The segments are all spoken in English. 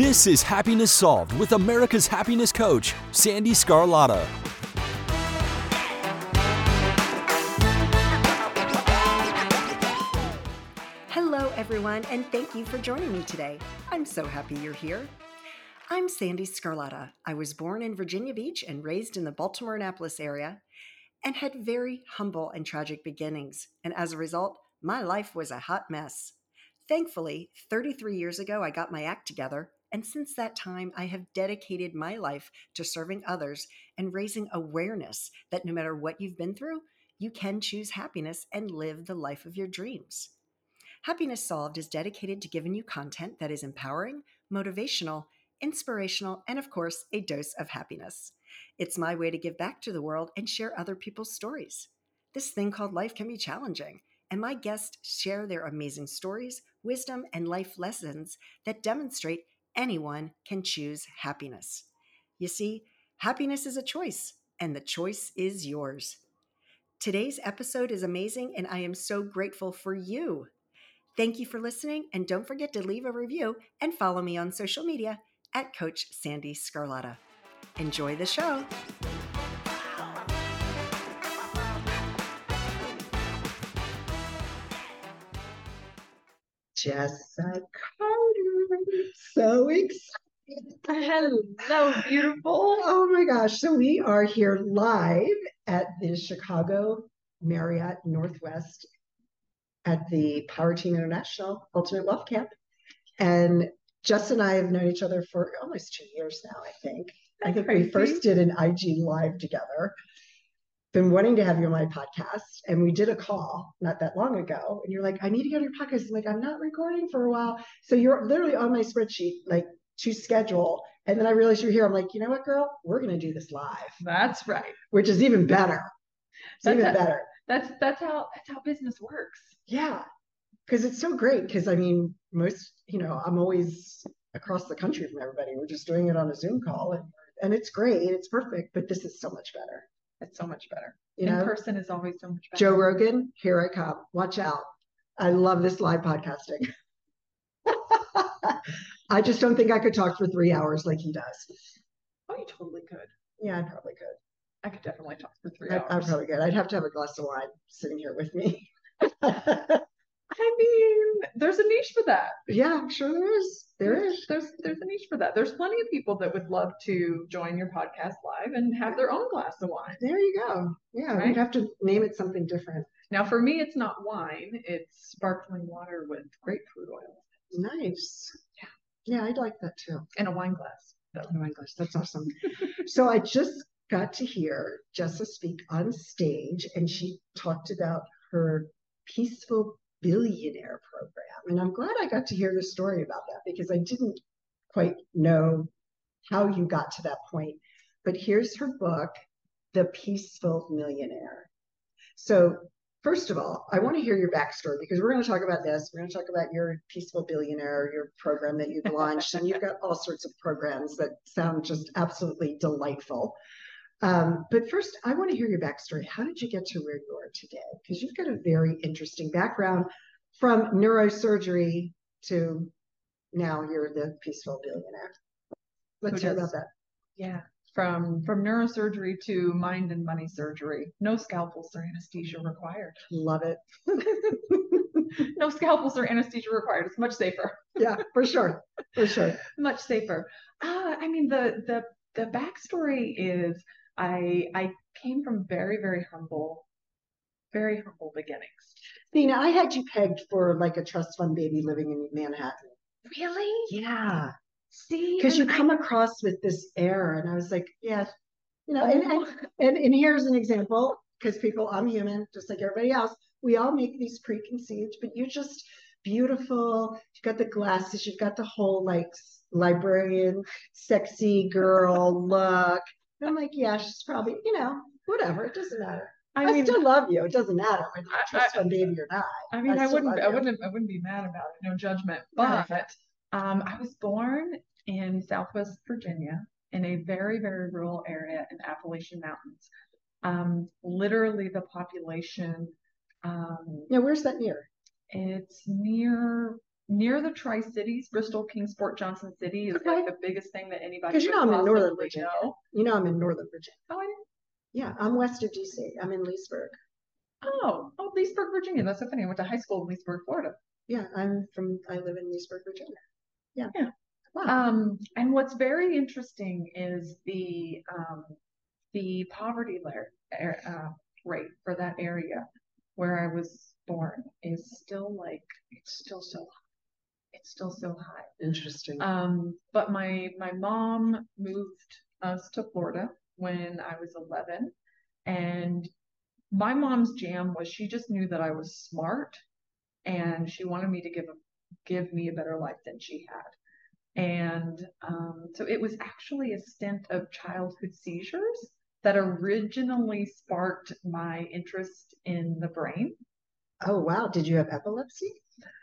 This is Happiness Solved with America's happiness coach, Sandee Sgarlata. Hello, everyone, and thank you for joining me today. I'm so happy you're here. I'm Sandee Sgarlata. I was born in Virginia Beach and raised in the Baltimore Annapolis area and had very humble and tragic beginnings. And as a result, my life was a hot mess. Thankfully, 33 years ago, I got my act together. And since that time, I have dedicated my life to serving others and raising awareness that no matter what you've been through, you can choose happiness and live the life of your dreams. Happiness Solved is dedicated to giving you content that is empowering, motivational, inspirational, and of course, a dose of happiness. It's my way to give back to the world and share other people's stories. This thing called life can be challenging, and my guests share their amazing stories, wisdom, and life lessons that demonstrate anyone can choose happiness. You see, happiness is a choice, and the choice is yours. Today's episode is amazing, and I am so grateful for you. Thank you for listening, and don't forget to leave a review and follow me on social media at Coach Sandee Sgarlata. Enjoy the show. Jessica So excited. Hello, beautiful. Oh my gosh. So we are here live at the Chicago Marriott Northwest at the Power Team International Ultimate Love Camp. And Jess and I have known each other for almost two years now, I think. I think we first did an IG live together. Been wanting to have you on my podcast, and we did a call not that long ago. And you're like, I need to get on your podcast. I'm like, I'm not recording for a while. So you're literally on my spreadsheet, like to schedule. And then I realized you're here. I'm like, you know what, girl? We're gonna do this live. That's right. Which is even better. It's That's even a- better. That's that's how that's how business works. Yeah. Because it's so great. Because I mean, most, you know, I'm always across the country from everybody. We're just doing it on a Zoom call and and it's great. It's perfect, but this is so much better. It's so much better. You In know, person is always so much better. Joe Rogan, here I come. Watch out. I love this live podcasting. I just don't think I could talk for three hours like he does. Oh, you totally could. Yeah, I probably could. I could definitely talk for three I, hours. I probably could. I'd have to have a glass of wine sitting here with me. I mean, there's a niche for that. yeah, sure there is. There is. There's there's a niche for that. There's plenty of people that would love to join your podcast live and have their own glass of wine. There you go. Yeah, Right? we'd have to name it something different. Now, for me, it's not wine. It's sparkling water with grapefruit oil Nice. Yeah, Yeah, I'd like that too. And a wine glass. Oh my gosh, that's awesome. so I just got to hear Jessa speak on stage, and she talked about her peaceful billionaire program. And I'm glad I got to hear the story about that because I didn't quite know how you got to that point. But here's her book, The Peaceful Millionaire. So First of all, I want to hear your backstory because we're going to talk about this. We're going to talk about your Peaceful Billionaire, your program that you've launched, and you've got all sorts of programs that sound just absolutely delightful. Um, but first, I want to hear your backstory. How did you get to where you are today? Because you've got a very interesting background from neurosurgery to now you're the Peaceful Billionaire. Let's hear about that. Yeah. From from neurosurgery to mind and money surgery. No scalpels or anesthesia required. Love it. no scalpels or anesthesia required. It's much safer. yeah, for sure. For sure. Much safer. Uh, I mean the the the backstory is I I came from very, very humble, very humble beginnings. Dina, I had you pegged for like a trust fund baby living in Manhattan. Really? Yeah. See, Because you and I- come across with this air, and I was like, yeah, you know, Oh. and, and, oh. and, and here's an example because people, I'm human, just like everybody else. We all make these preconceived, but you're just beautiful. You've got the glasses, you've got the whole like librarian, sexy girl look. And I'm like, yeah, she's probably, you know, whatever. It doesn't matter. I, I mean, still love you. It doesn't matter whether you're a I- trust fund baby or not. I mean, I I, wouldn't, I wouldn't, I wouldn't be mad about it. No judgment. But um, I was born in Southwest Virginia in a very, very rural area in Appalachian Mountains. Um, literally, the population. Um, Now, where's that near? it's near near the Tri Cities, Bristol, Kingsport, Johnson City is like the biggest thing that anybody. Because you know I'm in Northern Virginia. know. You know I'm in Northern Virginia. Oh. Yeah, I'm west of DC. I'm in Leesburg. Oh, oh, Leesburg, Virginia. That's so funny. I went to high school in Leesburg, Florida. Yeah, I'm from. I live in Leesburg, Virginia. Yeah. Yeah. Wow. Um, and what's very interesting is the um, the poverty layer, er, uh, rate for that area where I was born is still like it's still so high. It's still so high. Interesting. Um, but my my mom moved us to Florida when I was 11, and my mom's jam was she just knew that I was smart, and she wanted me to give a, give me a better life than she had. And um, so it was actually a stint of childhood seizures that originally sparked my interest in the brain. oh wow. Did you have epilepsy?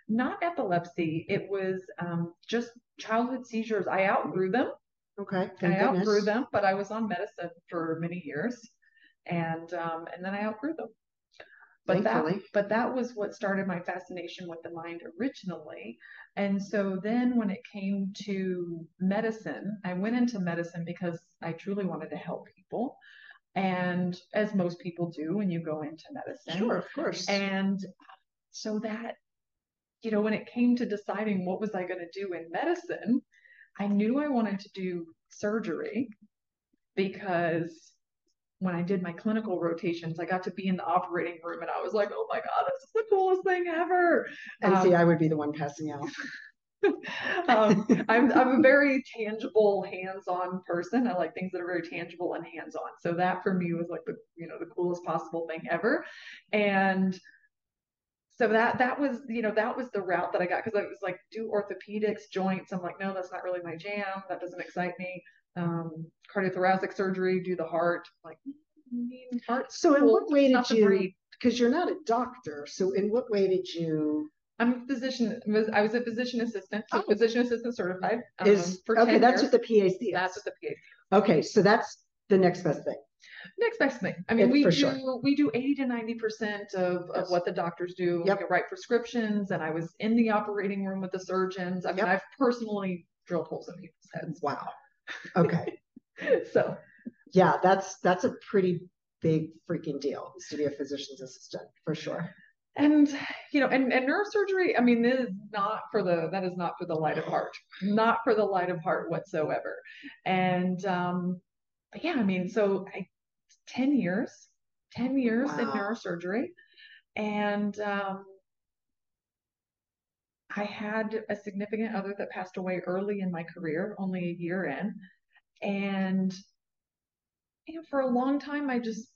Not epilepsy, it was um, just childhood seizures. I outgrew them. Okay. Thank I outgrew them, but I was on medicine for many years, and um, and then I outgrew them. But that Thankfully. but that was what started my fascination with the mind originally. And so then when it came to medicine, I went into medicine because I truly wanted to help people. And as most people do when you go into medicine. Sure, of course. And so that, you know, when it came to deciding what was I going to do in medicine, I knew I wanted to do surgery because when I did my clinical rotations, I got to be in the operating room and I was like, oh my God, this is the coolest thing ever. and um, see, I would be the one passing out. um, I'm, I'm a very tangible, hands-on person. I like things that are very tangible and hands-on. So that for me was like the, you know, the coolest possible thing ever. And so that that was, you know, that was the route that I got because I was like, do orthopedics, joints. I'm like, no, that's not really my jam. That doesn't excite me. Um, cardiothoracic surgery, do the heart. Like, I heart. So in what way did you? Because you're not a doctor. So in what way did you? I'm a physician. Was I was a physician assistant, so Oh. physician assistant certified. Um, Is okay. That's years. what the PA-C is. That's what the PhD. Okay, so that's the next best thing. Next best thing. I mean, Yeah, we for do sure. we do eighty to ninety percent of, of Yes. what the doctors do. Yep. We can write prescriptions, and I was in the operating room with the surgeons. I mean, Yep. I've personally drilled holes in people's heads. Wow. Okay. So yeah, that's that's a pretty big freaking deal. Is to be a physician's assistant for sure. and you know, and, and neurosurgery, I mean, this is not for the that is not for the light of heart. Not for the light of heart whatsoever. And um yeah, I mean, so I 10 years, 10 years in neurosurgery. And um I had a significant other that passed away early in my career, only a year in. And you know, for a long time I just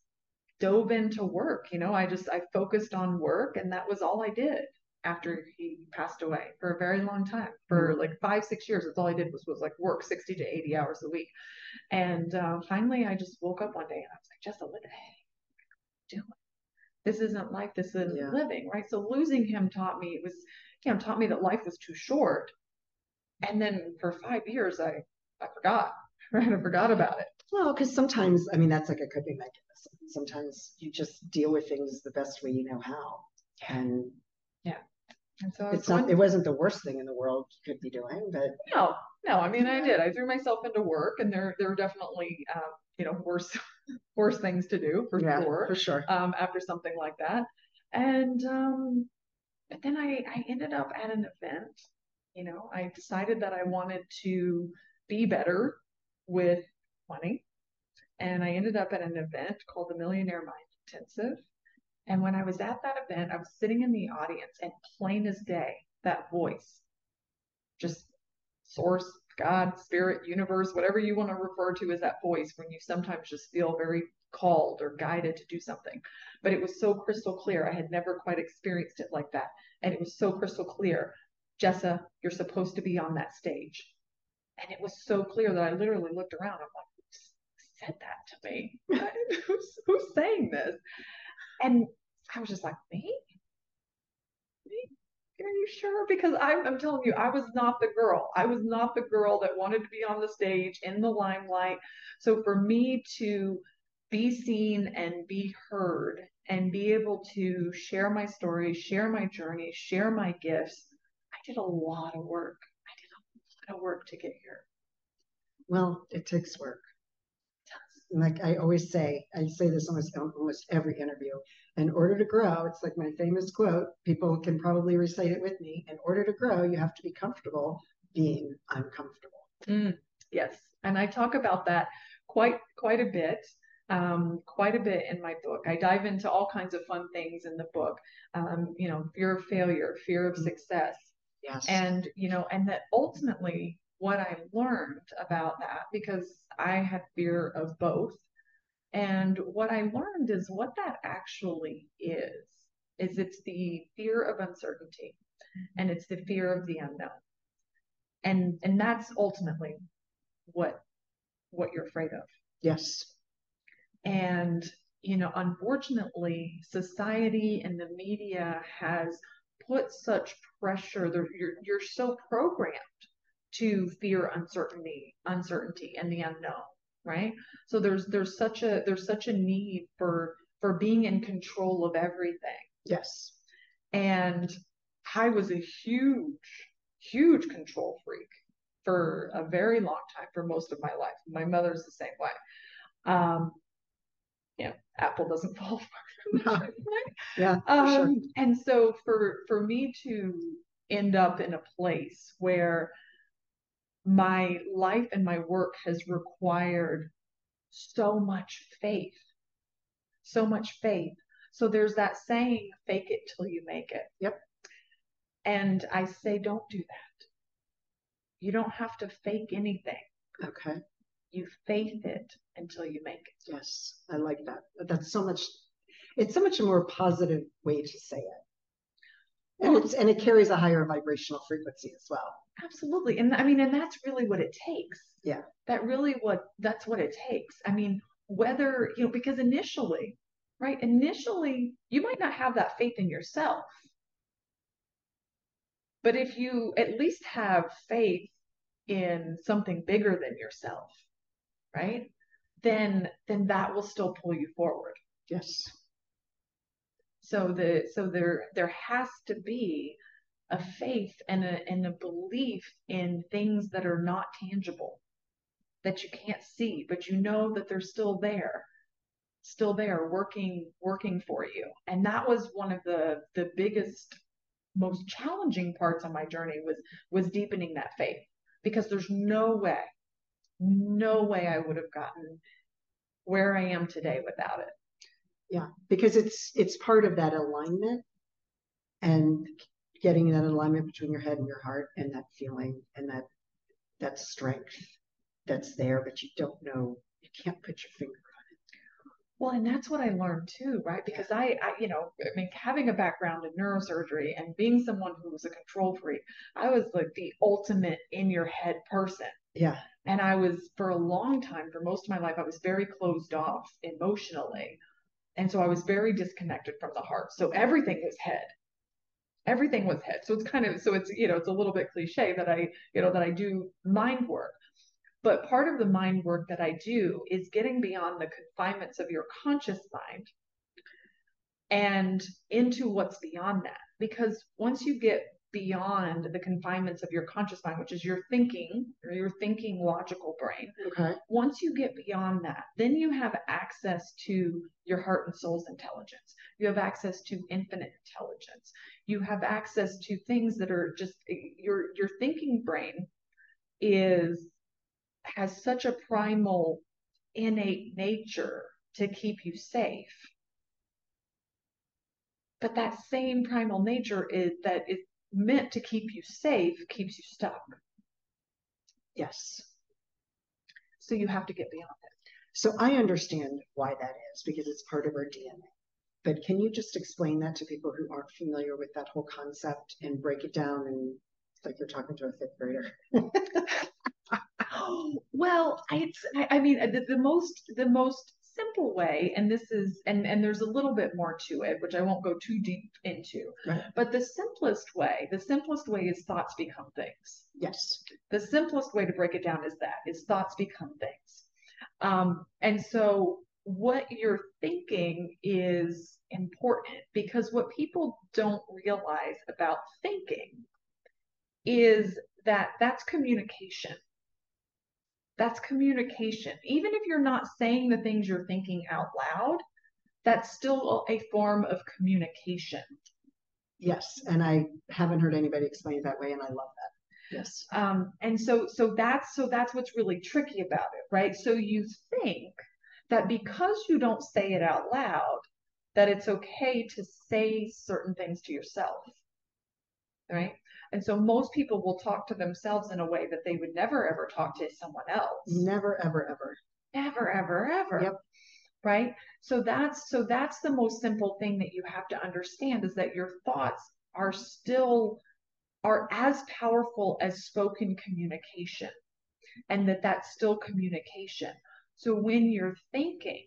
dove into work. You know, I just I focused on work and that was all I did after he passed away for a very long time. For like five, six years, that's all I did was was like work 60 to 80 hours a week. And uh, finally I just woke up one day and I was like, Jessa, what the heck are you doing? This isn't life, this isn't Yeah. living, right? So losing him taught me it was, you know, taught me that life was too short. And then for five years I I forgot, right? I forgot about it. Well, because sometimes I mean that's like a coping mechanism. Sometimes you just deal with things the best way you know how, and And so it's not. It wasn't the worst thing in the world you could be doing, but No, no. I mean, I did. I threw myself into work, and there there were definitely um, you know worse worse things to do for yeah, sure. for sure. Um, after something like that, and um, but then I I ended up at an event. You know, I decided that I wanted to be better with money, and I ended up at an event called the Millionaire Mind Intensive. And when I was at that event, I was sitting in the audience, and plain as day, that voice just source, God, spirit, universe, whatever you want to refer to as that voice when you sometimes just feel very called or guided to do something. But it was so crystal clear. I had never quite experienced it like that. And it was so crystal clear. Jessa, you're supposed to be on that stage. And it was so clear that I literally looked around. I'm like, who said that to me? who's, who's saying this? And I was just like, me? Me? Are you sure? Because I'm, I'm telling you, I was not the girl. I was not the girl that wanted to be on the stage in the limelight. So for me to be seen and be heard and be able to share my story, share my journey, share my gifts, I did a lot of work. I did a lot of work to get here. Well, it takes work. Like I always say, I say this almost almost every interview. In order to grow, it's like my famous quote. People can probably recite it with me. In order to grow, you have to be comfortable being uncomfortable. Mm, yes, and I talk about that quite quite a bit. Um, quite a bit in my book. I dive into all kinds of fun things in the book. Um, you know, fear of failure, fear of mm. success, yes, and you know, and that ultimately what I learned about that because I had fear of both. And what I learned is what that actually is is it's the fear of uncertainty and it's the fear of the unknown. And and that's ultimately what what you're afraid of. Yes. And you know, unfortunately, society and the media has put such pressure. You're you're so programmed to fear uncertainty uncertainty and the unknown right? So there's there's such a there's such a need for for being in control of everything. Yes. And i was a huge huge control freak for a very long time for most of my life. My mother's the same way. Um yeah apple doesn't fall far right? yeah um sure. and so for for me to end up in a place where my life and my work has required so much faith. So much faith. So there's that saying, fake it till you make it. Yep. And I say, don't do that. You don't have to fake anything. Okay. You faith it until you make it. Yes, I like that. That's so much, it's so much a more positive way to say it. And, it's, and it carries a higher vibrational frequency as well. Absolutely. And I mean, and that's really what it takes. Yeah. That really what that's what it takes. I mean, whether, you know, because initially, right, initially you might not have that faith in yourself. But if you at least have faith in something bigger than yourself, right? Then then that will still pull you forward. Yes. So the so there there has to be a faith and a and a belief in things that are not tangible, that you can't see, but you know that they're still there, still there working working for you. And that was one of the the biggest most challenging parts on my journey was was deepening that faith because there's no way no way I would have gotten where I am today without it yeah because it's it's part of that alignment and getting that alignment between your head and your heart and that feeling and that that strength that's there but you don't know you can't put your finger on it. Well and that's what i learned too right? Because I, I you know i mean having a background in neurosurgery and being someone who was a control freak i was like the ultimate in your head person. Yeah. And i was for a long time for most of my life i was very closed off emotionally. And so I was very disconnected from the heart. So everything was head. Everything was hit. So it's kind of so it's you know it's a little bit cliche that I you know that I do mind work. But part of the mind work that I do is getting beyond the confinements of your conscious mind and into what's beyond that. Because once you get beyond the confinements of your conscious mind, which is your thinking or your thinking logical brain. Okay. Once you get beyond that, then you have access to your heart and soul's intelligence. You have access to infinite intelligence. You have access to things that are just your your thinking brain is has such a primal innate nature to keep you safe but that same primal nature is that is meant to keep you safe keeps you stuck. Yes. So you have to get beyond it. So I understand why that is because it's part of our DNA. But can you just explain that to people who aren't familiar with that whole concept and break it down and it's like you're talking to a fifth grader? well, I, I mean, the, the most the most simple way and this is and and there's a little bit more to it which i won't go too deep into right. but the simplest way the simplest way is thoughts become things yes the simplest way to break it down is that is thoughts become things um, and so what you're thinking is important because what people don't realize about thinking is that that's communication. That's communication. Even if you're not saying the things you're thinking out loud, that's still a form of communication. Yes, and I haven't heard anybody explain it that way, and I love that. Yes. Um, and so, so that's so that's what's really tricky about it, right? So you think that because you don't say it out loud, that it's okay to say certain things to yourself, right? And so most people will talk to themselves in a way that they would never ever talk to someone else. Never, ever, ever. Never, ever, ever. Yep. Right. So that's so that's the most simple thing that you have to understand is that your thoughts are still are as powerful as spoken communication and that that's still communication. So when you're thinking,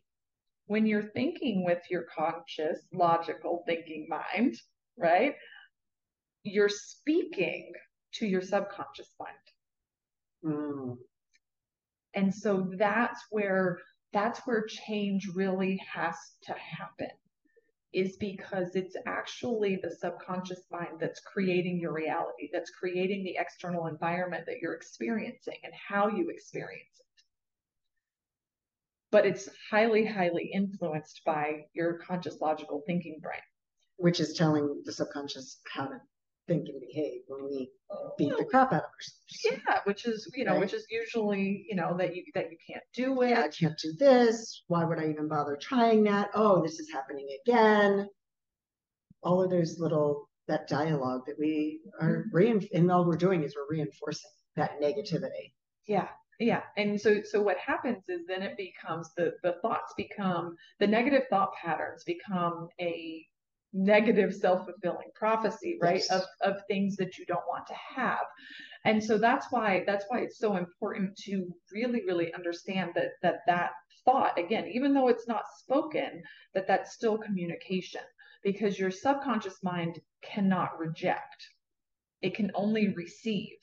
when you're thinking with your conscious, logical thinking mind, right? You're speaking to your subconscious mind. Mm. And so that's where that's where change really has to happen is because it's actually the subconscious mind that's creating your reality, that's creating the external environment that you're experiencing and how you experience it. But it's highly, highly influenced by your conscious logical thinking brain. Which is telling the subconscious how to think and behave when we oh, beat the crap out of ourselves. Yeah, which is you know, Right. which is usually you know that you that you can't do it. Yeah, I can't do this. Why would I even bother trying that? Oh, this is happening again. All of those little that dialogue that we are mm-hmm. rein and all we're doing is we're reinforcing that negativity. Yeah, yeah. And so so what happens is then it becomes the the thoughts become the negative thought patterns become a negative self-fulfilling prophecy, right? Yes. Of of things that you don't want to have. And so that's why that's why it's so important to really really understand that that that thought again, even though it's not spoken, that that's still communication because your subconscious mind cannot reject. It can only receive,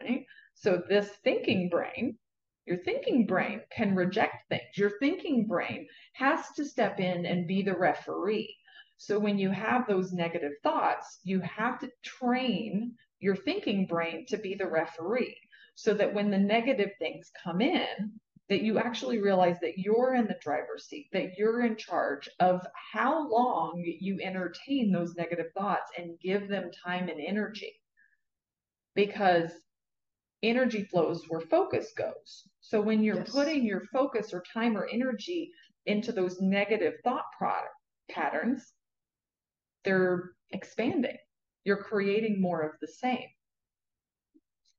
right? So this thinking brain, your thinking brain can reject things. Your thinking brain has to step in and be the referee. So when you have those negative thoughts, you have to train your thinking brain to be the referee so that when the negative things come in, that you actually realize that you're in the driver's seat, that you're in charge of how long you entertain those negative thoughts and give them time and energy. Because energy flows where focus goes. So when you're Yes. putting your focus or time or energy into those negative thought product patterns, they're expanding. You're creating more of the same.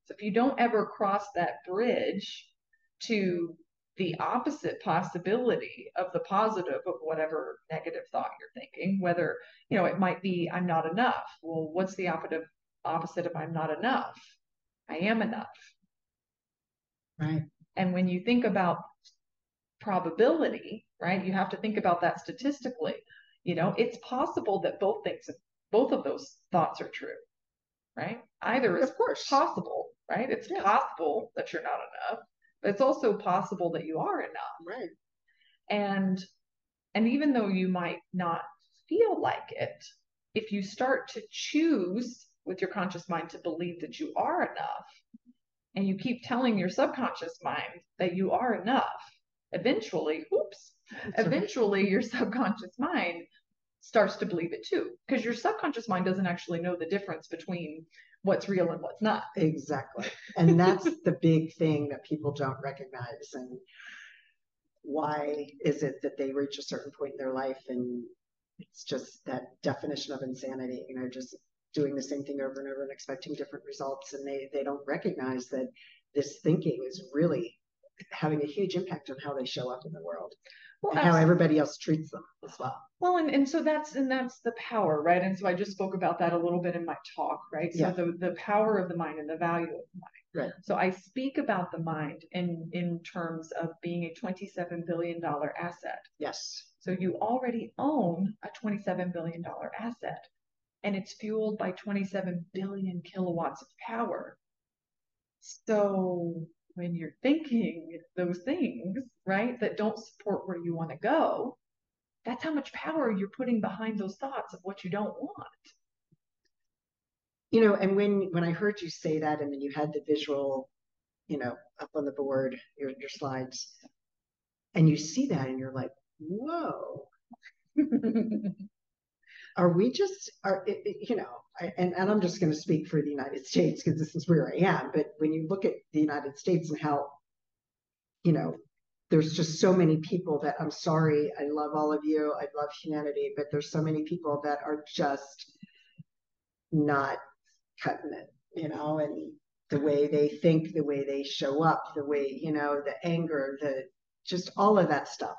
So if you don't ever cross that bridge to the opposite possibility of the positive of whatever negative thought you're thinking, whether, you know, it might be I'm not enough. Well, what's the opposite opposite of I'm not enough? I am enough. Right. And when you think about probability, right, you have to think about that statistically. You know, it's possible that both things, both of those thoughts are true, right? Either is Of course. possible, right? It's Yeah. possible that you're not enough, but it's also possible that you are enough. Right. And and even though you might not feel like it, if you start to choose with your conscious mind to believe that you are enough, and you keep telling your subconscious mind that you are enough, eventually, That's right. eventually your subconscious mind starts to believe it too because your subconscious mind doesn't actually know the difference between what's real and what's not Exactly. And that's the big thing that people don't recognize. And why is it that they reach a certain point in their life and it's just that definition of insanity, you know, just doing the same thing over and over and expecting different results. And they, they don't recognize that this thinking is really having a huge impact on how they show up in the world well, and how everybody else treats them as well. well and, and so that's and that's the power right and so i just spoke about that a little bit in my talk right so Yeah. the, the power of the mind and the value of the mind Right. so i speak about the mind in in terms of being a 27 billion dollar asset Yes. So you already own a $27 billion asset and it's fueled by 27 billion kilowatts of power. So when you're thinking those things, right, that don't support where you want to go, that's how much power you're putting behind those thoughts of what you don't want. you know, and when when I heard you say that, and then you had the visual, you know, up on the board, your your slides, and you see that, and you're like, whoa. are we just are you know I, and, and i'm just going to speak for the united states because this is where i am but when you look at the united states and how you know there's just so many people that i'm sorry i love all of you i love humanity but there's so many people that are just not cutting it you know and the way they think the way they show up the way you know the anger the just all of that stuff.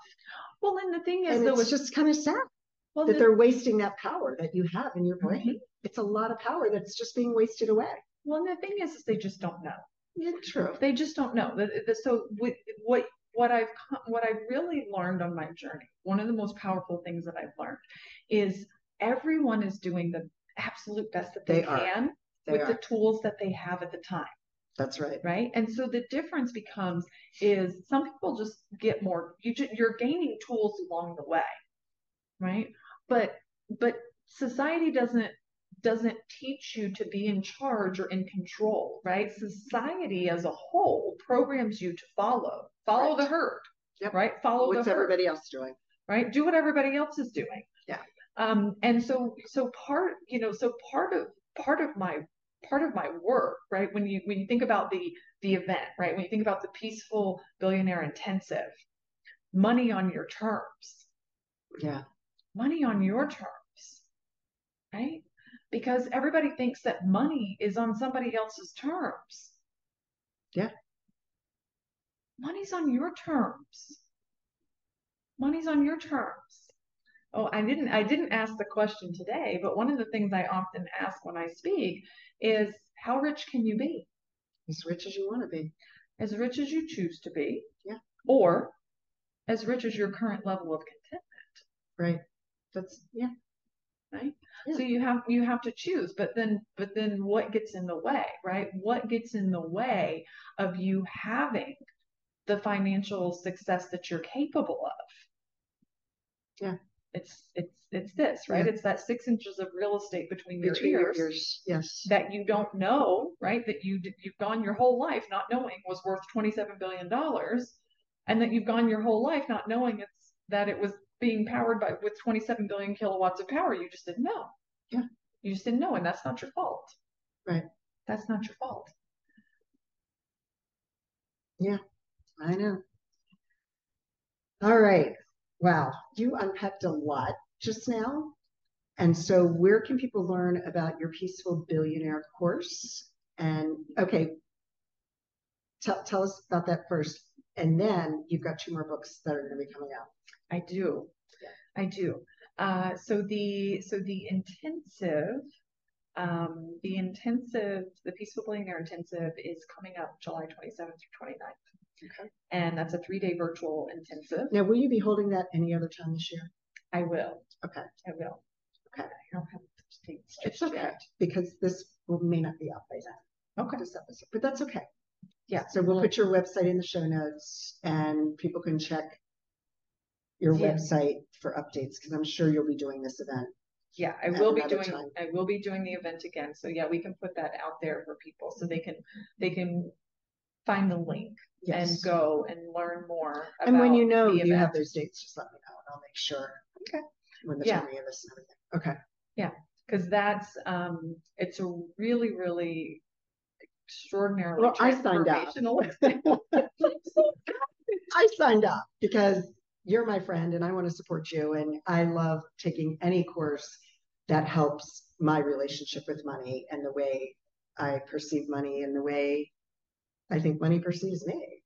Well and the thing is and though it's just kind of sad well, that the, they're wasting that power that you have in your brain. Mhm. It's a lot of power that's just being wasted away. well, and the thing is, is they just don't know. Yeah, true. They just don't know. So with, what what I've what I've really learned on my journey, one of the most powerful things that I've learned is everyone is doing the absolute best that they, They can They with are. the tools that they have at the time. That's right. right and so the difference becomes is some people just get more you ju- you're gaining tools along the way right but but society doesn't doesn't teach you to be in charge or in control right society as a whole programs you to follow follow Right. the herd Yep. right follow What's the herd everybody else doing? right do what everybody else is doing Yeah. um and so so part you know so part of part of my part of my work right when you when you think about the the event right when you think about the peaceful billionaire intensive money on your terms Yeah. Money on your terms right because everybody thinks that money is on somebody else's terms Yeah. money's on your terms money's on your terms oh i didn't i didn't ask the question today but one of the things i often ask when i speak is how rich can you be As rich as you want to be. as rich as you choose to be Yeah. or as rich as your current level of contentment. Right. That's yeah. right Yeah. so you have you have to choose but then but then what gets in the way right what gets in the way of you having the financial success that you're capable of Yeah. it's it's it's this right Yeah. it's that six inches of real estate between your Between ears your ears. Yes. that you don't know right that you you've gone your whole life not knowing was worth 27 billion dollars and that you've gone your whole life not knowing it's that it was being powered by with 27 billion kilowatts of power you just didn't know Yeah. you just didn't know and that's not your fault Right. that's not your fault Yeah, I know. All right. Wow. You unpacked a lot just now. And so where can people learn about your peaceful billionaire course? And okay, tell tell us about that first. And then you've got two more books that are going to be coming out. I do. I do. Uh, so the so the intensive, um, the intensive, the Peaceful Billionaire Intensive is coming up July 27th through 29th. Okay. And that's a three day virtual intensive. Now, will you be holding that any other time this year? I will. Okay. I will. Okay. I don't have those dates It's okay yet. because this will, may not be out by then. Okay. This episode, but that's okay. Yeah. So we'll Well- put your website in the show notes and people can check your Yeah. website for updates because I'm sure you'll be doing this event. Yeah, I at will be another doing, time. I will be doing the event again. So yeah, we can put that out there for people so they can, they can find the link and Yes. go and learn more about And when you know the you have event. those dates, just let me know and I'll make sure. Okay. When the Yeah. timing of this and everything. Okay. Yeah. because that's um it's a really really extraordinarily Well, I signed up. transformational I signed up because you're my friend and I want to support you. And I love taking any course that helps my relationship with money and the way I perceive money and the way I think money perceives me.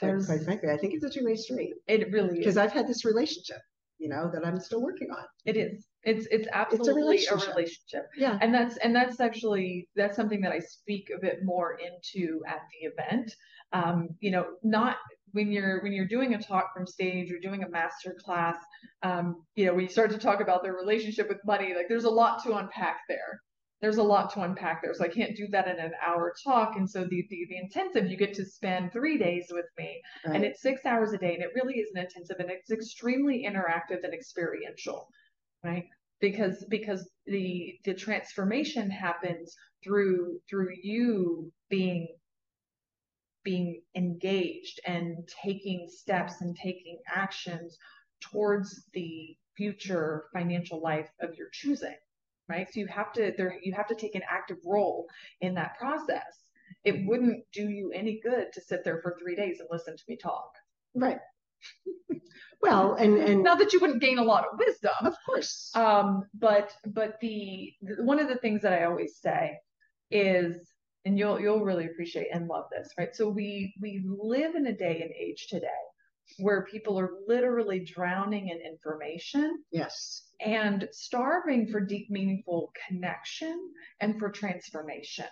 There's- quite frankly, I think it's a two way street it really is because I've had this relationship, you know, that I'm still working on. it is it's it's absolutely a relationship. relationship. Yeah. and that's and that's actually that's something that i speak a bit more into at the event um you know not when you're when you're doing a talk from stage or doing a master class um you know when you start to talk about their relationship with money like there's a lot to unpack there. There's a lot to unpack there so i can't do that in an hour talk and so the the, the intensive you get to spend three days with me and it's six hours a day and it really is an intensive and it's extremely interactive and experiential right? Because because the the transformation happens through through you being being engaged and taking steps and taking actions towards the future financial life of your choosing right? So you have to there you have to take an active role in that process. It wouldn't do you any good to sit there for three days and listen to me talk. Right. Well and and not that you wouldn't gain a lot of wisdom. Of course. Um but but the one of the things that i always say is and you'll you'll really appreciate and love this right? So we we live in a day and age today where people are literally drowning in information yes. and starving for deep meaningful connection and for transformation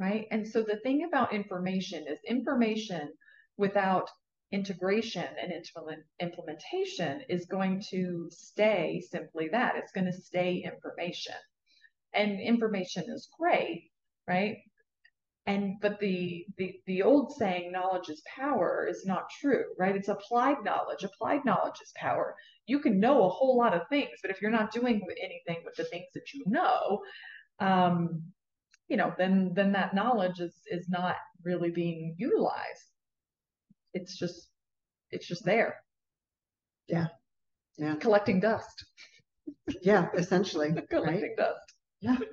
right? And so the thing about information is information without integration and implement, implementation is going to stay simply that. It's going to stay information. And information is great right and but the, the the old saying knowledge is power is not true right? It's applied knowledge. Applied knowledge is power. You can know a whole lot of things but if you're not doing anything with the things that you know um you know then then that knowledge is is not really being utilized. It's just it's just there. Yeah. Yeah. Collecting dust. Yeah essentially collecting right? dust. Yeah.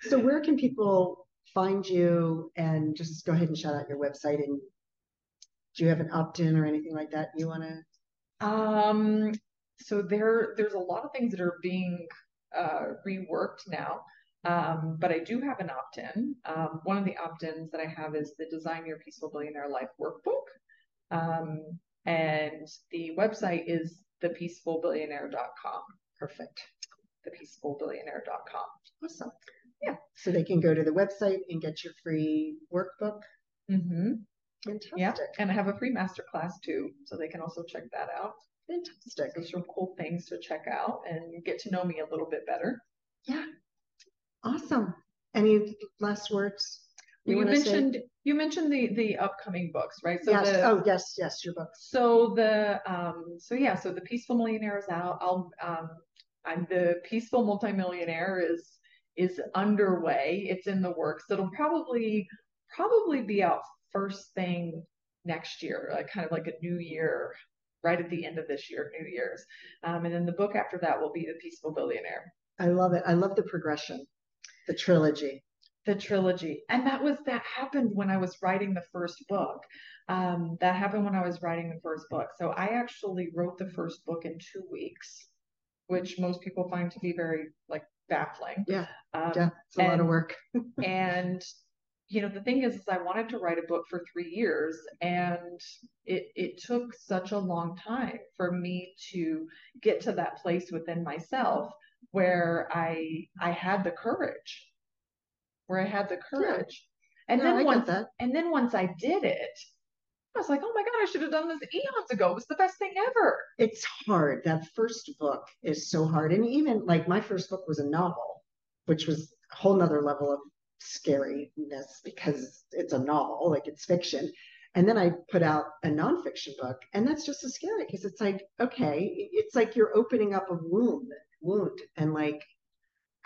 So where can people find you and just go ahead and shout out your website and do you have an opt-in or anything like that you want to um so there there's a lot of things that are being uh, reworked now um, but I do have an opt-in. Um, one of the opt-ins that I have is the Design Your Peaceful Billionaire Life Workbook. Um, and the website is thepeacefulbillionaire.com. Perfect. Thepeacefulbillionaire.com. Awesome. Yeah. So they can go to the website and get your free workbook. Mm-hmm. Fantastic. Yeah. And I have a free masterclass too, so they can also check that out. Fantastic. Are cool things to check out and get to know me a little bit better. Yeah. Awesome. Any last words? You, You wanna say? mentioned you mentioned the the upcoming books, right? So yes. the, oh, yes, yes, your books. So the um so yeah, so the Peaceful Millionaire is out. I'll um I'm the Peaceful Multimillionaire is is underway. It's in the works. It'll probably probably be out first thing next year, like kind of like a new year, right at the end of this year, New Year's. Um, and then the book after that will be the Peaceful Billionaire, I love it. I love the progression, the trilogy. the trilogy. And that was that happened when I was writing the first book. Um, that happened when I was writing the first book. So I actually wrote the first book in two weeks, which most people find to be very like baffling. Yeah. Um, Yeah, it's a lot of work. and you know the thing is, is i wanted to write a book for three years and it it took such a long time for me to get to that place within myself where i i had the courage where i had the courage and No, I then get once that. and then once i did it i was like oh my god i should have done this eons ago it was the best thing ever It's hard. That first book is so hard. And even like my first book was a novel, which was a whole nother level of scariness because it's a novel, like it's fiction. And then I put out a nonfiction book, and that's just as scary because it's like, okay, it's like you're opening up a wound, wound, and like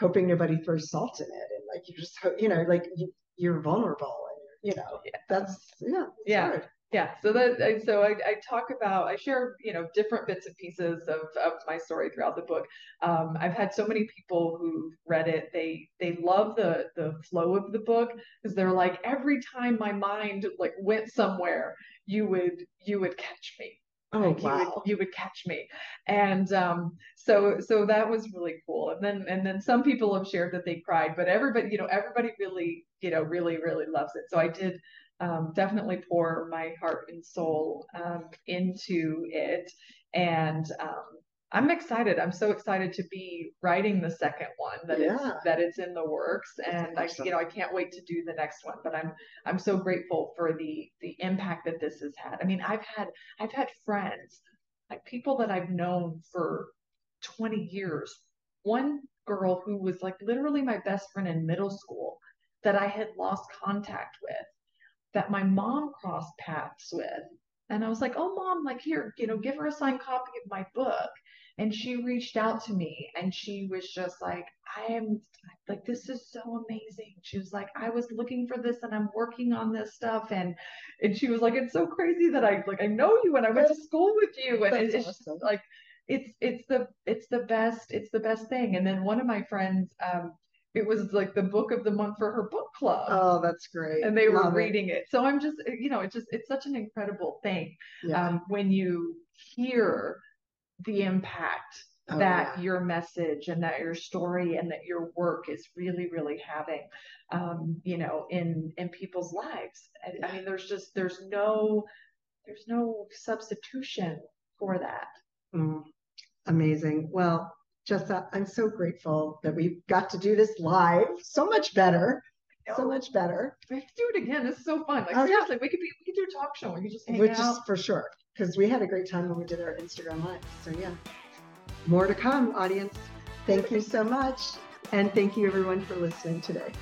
hoping nobody throws salt in it, and like you just, you know, like you, you're vulnerable, and you know, Yeah. that's yeah, it's Yeah. hard. Yeah so that I- so I, I talk about i share you know different bits and pieces of, of my story throughout the book. Um, i've had so many people who've read it they they love the the flow of the book because they're like every time my mind like went somewhere you would you would catch me. Oh like, you would wow, you would catch me. And um so so that was really cool. And then and then some people have shared that they cried but everybody you know everybody really you know really really loves it. So i did um, definitely pour my heart and soul um, into it. And um, i'm excited. I'm so excited to be writing the second one that it's that it's in the works. And i you know i can't wait to do the next one but i'm i'm so grateful for the the impact that this has had. I mean i've had I've had friends, like people that I've known for 20 years. One girl who was like literally my best friend in middle school that I had lost contact with, that my mom crossed paths with. And I was like, oh, mom, like here, you know, give her a signed copy of my book. and she reached out to me and she was just like i am like this is so amazing she was like i was looking for this and i'm working on this stuff and and she was like it's so crazy that i like i know you and i went to school with you and That's it's awesome. just like it's it's the it's the best it's the best thing and then one of my friends um it was like the book of the month for her book club Oh, that's great. and they were Love it. reading it. So I'm just, you know, it's just, it's such an incredible thing Yeah. um, when you hear the impact Oh, that yeah. your message and that your story and that your work is really, really having, um, you know, in in people's lives. I, I mean, there's just, there's no, there's no substitution for that. Mm, amazing. Well, Jessa, I'm so grateful that we got to do this live. So much better. So oh. much better. We have to do it again. It's so fun. Like Oh, yeah. seriously, we could be, we could do a talk show. We could just hang Which out. is for sure. Because we had a great time when we did our Instagram live. So yeah. More to come, audience. Thank you so much. And thank you everyone for listening today.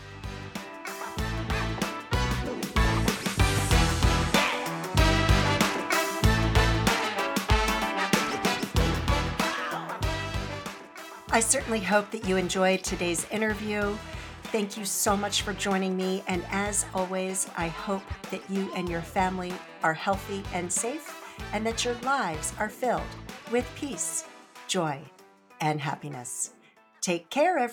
I certainly hope that you enjoyed today's interview. Thank you so much for joining me. And as always, I hope that you and your family are healthy and safe and that your lives are filled with peace, joy, and happiness. Take care, everyone.